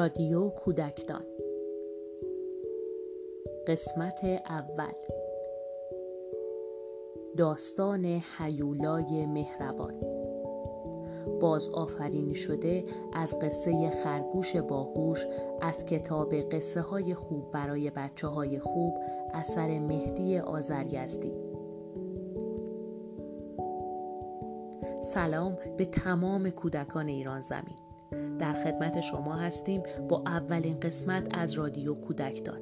رادیو کودکدان. قسمت اول. داستان حیولای مهربان. باز آفرینی شده از قصه خرگوش باهوش از کتاب قصه های خوب برای بچه های خوب اثر مهدی آزریزدی سلام به تمام کودکان ایران زمین. در خدمت شما هستیم با اولین قسمت از رادیو کودکدان.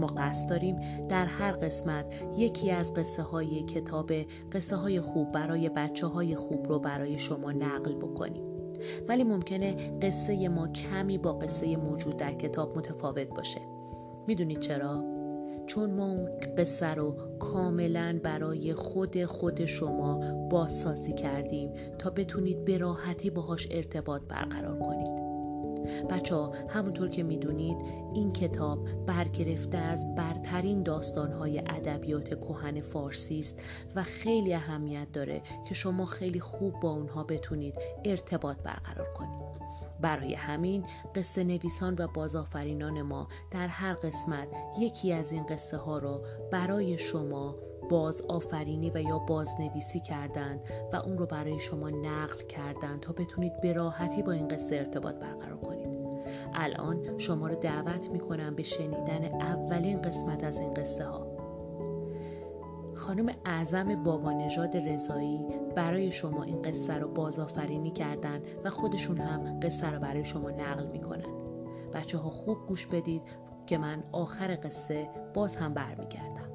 ما قصد داریم در هر قسمت یکی از قصه های کتاب قصه های خوب برای بچه های خوب رو برای شما نقل بکنیم. ولی ممکنه قصه ما کمی با قصه موجود در کتاب متفاوت باشه. می‌دونید چرا؟ چون ما اون قصه رو کاملا برای خود خود شما بازسازی کردیم تا بتونید به راحتی باهاش ارتباط برقرار کنید. بچه ها همونطور که می‌دونید این کتاب برگرفته از برترین داستانهای ادبیات کهن فارسی است و خیلی اهمیت داره که شما خیلی خوب با اونها بتونید ارتباط برقرار کنید. برای همین قصه نویسان و بازآفرینان ما در هر قسمت یکی از این قصه ها را برای شما باز آفرینی و یا بازنویسی کردند و اون رو برای شما نقل کردند تا بتونید به راحتی با این قصه ارتباط برقرار کنید. الان شما رو دعوت می‌کنم به شنیدن اولین قسمت از این قصه ها. خانم اعظم بابا نژاد رضایی برای شما این قصه رو بازآفرینی کردن و خودشون هم قصه رو برای شما نقل می‌کنن. بچه ها خوب گوش بدید که من آخر قصه باز هم برمیگردم.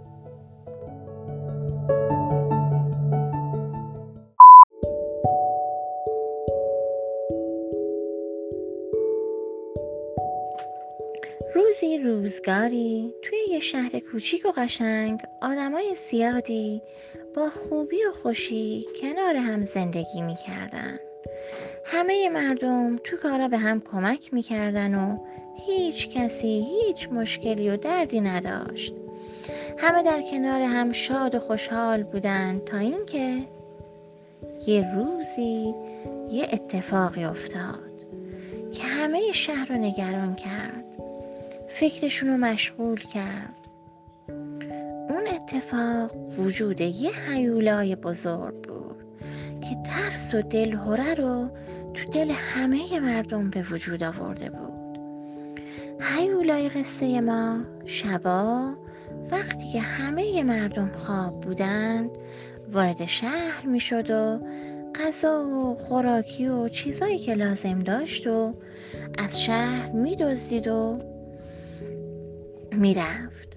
روزی روزگاری توی یه شهر کوچیک و قشنگ آدمای زیادی با خوبی و خوشی کنار هم زندگی می‌کردن. همه مردم تو کارا به هم کمک می‌کردن و هیچ کسی هیچ مشکلی و دردی نداشت. همه در کنار هم شاد و خوشحال بودن تا اینکه یه روزی یه اتفاقی افتاد که همه شهر رو نگران کرد. فکرشون رو مشغول کرد. اتفاق وجود یه حیولای بزرگ بود که ترس و دلهوره رو تو دل همه مردم به وجود آورده بود. حیولای قصه ما شبا وقتی که همه مردم خواب بودند وارد شهر می شد و غذا و خوراکی و چیزایی که لازم داشت و از شهر می دزدید و می‌رفت.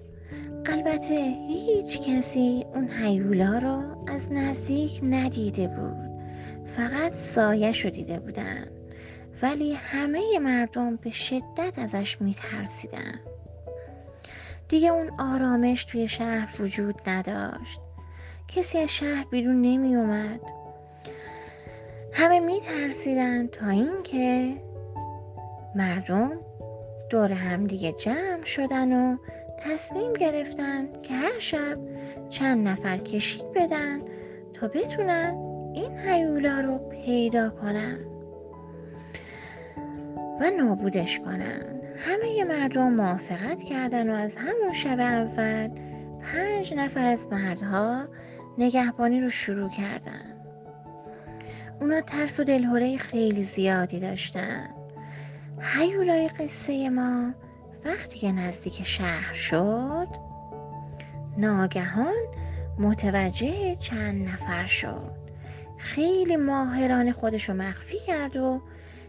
البته هیچ کسی اون حیولا رو از نزدیک ندیده بود. فقط سایه شو دیده بودن. ولی همه مردم به شدت ازش میترسیدن. دیگه اون آرامش توی شهر وجود نداشت. کسی از شهر بیرون نمی اومد همه میترسیدن تا اینکه مردم دور هم دیگه جمع شدن و تصمیم گرفتن که هر شب چند نفر کشید بدن تا بتونن این حیولا رو پیدا کنن و نابودش کنن. همه مردم موافقت کردن و از همون شب اول پنج نفر از مردها نگهبانی رو شروع کردن. اونا ترس و دلهوره خیلی زیادی داشتن. هیولای قصه ما وقتی که نزدیک شهر شد ناگهان متوجه چند نفر شد. خیلی ماهران خودشو مخفی کرد و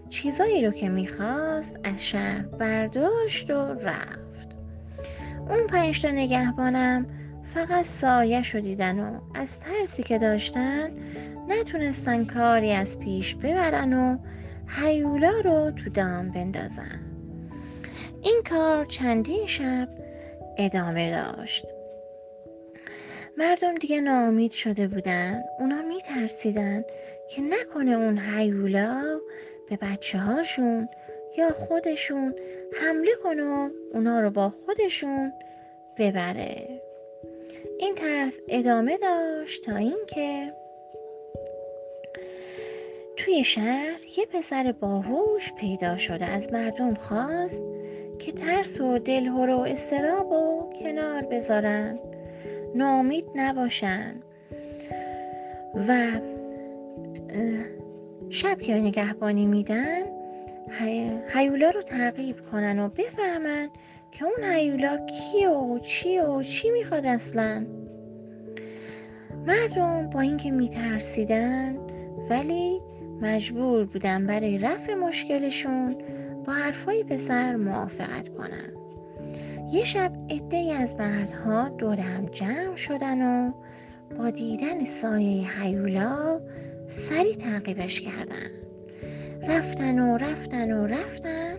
چیزایی رو که می‌خواست از شهر برداشت و رفت. اون پنج تا نگهبانم فقط سایه شو دیدن و از ترسی که داشتن نتونستن کاری از پیش ببرن و هیولا رو تو دام بندازن. این کار چندین شب ادامه داشت. مردم دیگه ناامید شده بودن. اونا میترسیدن که نکنه اون هیولا به بچه هاشون یا خودشون حمله کنه و اونا رو با خودشون ببره. این ترس ادامه داشت تا اینکه توی شهر یه پسر باهوش پیدا شده. از مردم خواست که ترس و دلهور و استراب و کنار بذارن. ناامید نباشن. و شب که نگهبانی میدن هیولا رو تعقیب کنن و بفهمن که اون هیولا کیه و چیه و چی می‌خواد اصلا. مردم با اینکه میترسیدن ولی مجبور بودن برای رفع مشکلشون با حرفای پسر موافقت کنن. یه شب عده از مردها دور هم جمع شدن و با دیدن سایه هیولا سری تعقیبش کردن. رفتن و رفتن و رفتن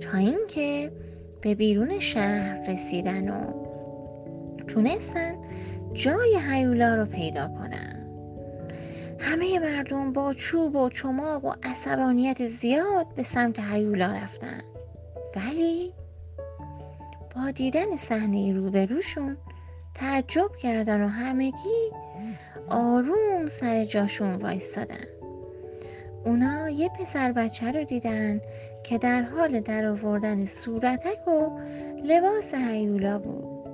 تا اینکه به بیرون شهر رسیدن و تونستن جای هیولا رو پیدا کنن. همه مردم با چوب و چماق و عصبانیت زیاد به سمت هیولا رفتن. ولی با دیدن صحنه روبروشون تعجب کردن و همگی آروم سر جاشون وایستادن. اونا یه پسر بچه رو دیدن که در حال در آوردن صورتک و لباس هیولا بود.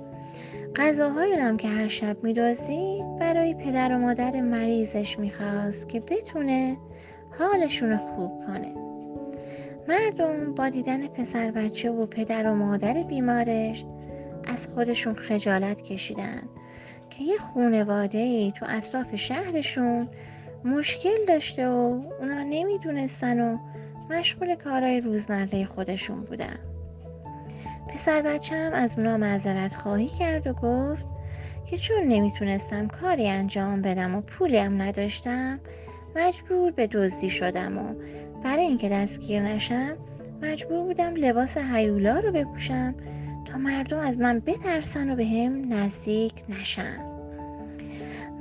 غذاهایی رو هم که هر شب میدازید برای پدر و مادر مریضش می‌خواست که بتونه حالشون رو خوب کنه. مردم با دیدن پسر بچه و پدر و مادر بیمارش از خودشون خجالت کشیدن که یه خونواده ای تو اطراف شهرشون مشکل داشته و اونا نمی‌دونستن و مشغول کارهای روزمره خودشون بودن. پسر بچه هم از اونا معذرت خواهی کرد و گفت که چون نمی‌تونستم کاری انجام بدم و پولی هم نداشتم مجبور به دزدی شدم و برای اینکه دستگیر نشم مجبور بودم لباس هیولا رو بپوشم تا مردم از من بترسن و به هم نزدیک نشن.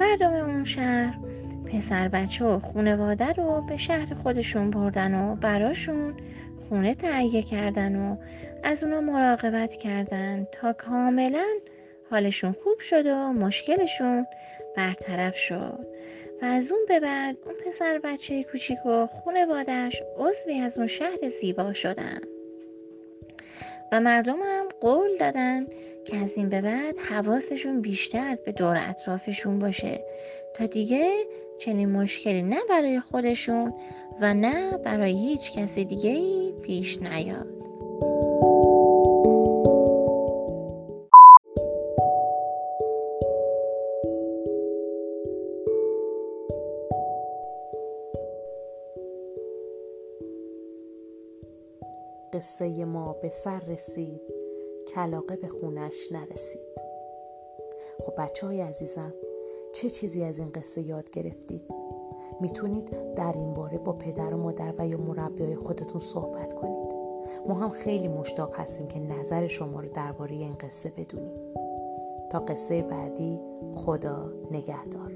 مردم اون شهر پسر بچه و خونواده رو به شهر خودشون بردن و براشون خونه تهیه کردن و از اونا مراقبت کردن تا کاملا حالشون خوب شد و مشکلشون برطرف شد. و از اون به بعد اون پسر بچه کوچیک و خونوادش عضوی از اون شهر زیبا شدن. و مردم هم قول دادن که از این به بعد حواسشون بیشتر به دور اطرافشون باشه تا دیگه چنین مشکلی نه برای خودشون و نه برای هیچ کسی دیگه پیش نیاد. قصه ما به سر رسید. کلاقه به خونش نرسید. خب بچه های عزیزم چه چیزی از این قصه یاد گرفتید؟ می‌تونید در این باره با پدر و مادر و یا مربی خودتون صحبت کنید. ما هم خیلی مشتاق هستیم که نظر شما رو درباره این قصه بدونیم. تا قصه بعدی خدا نگهدار.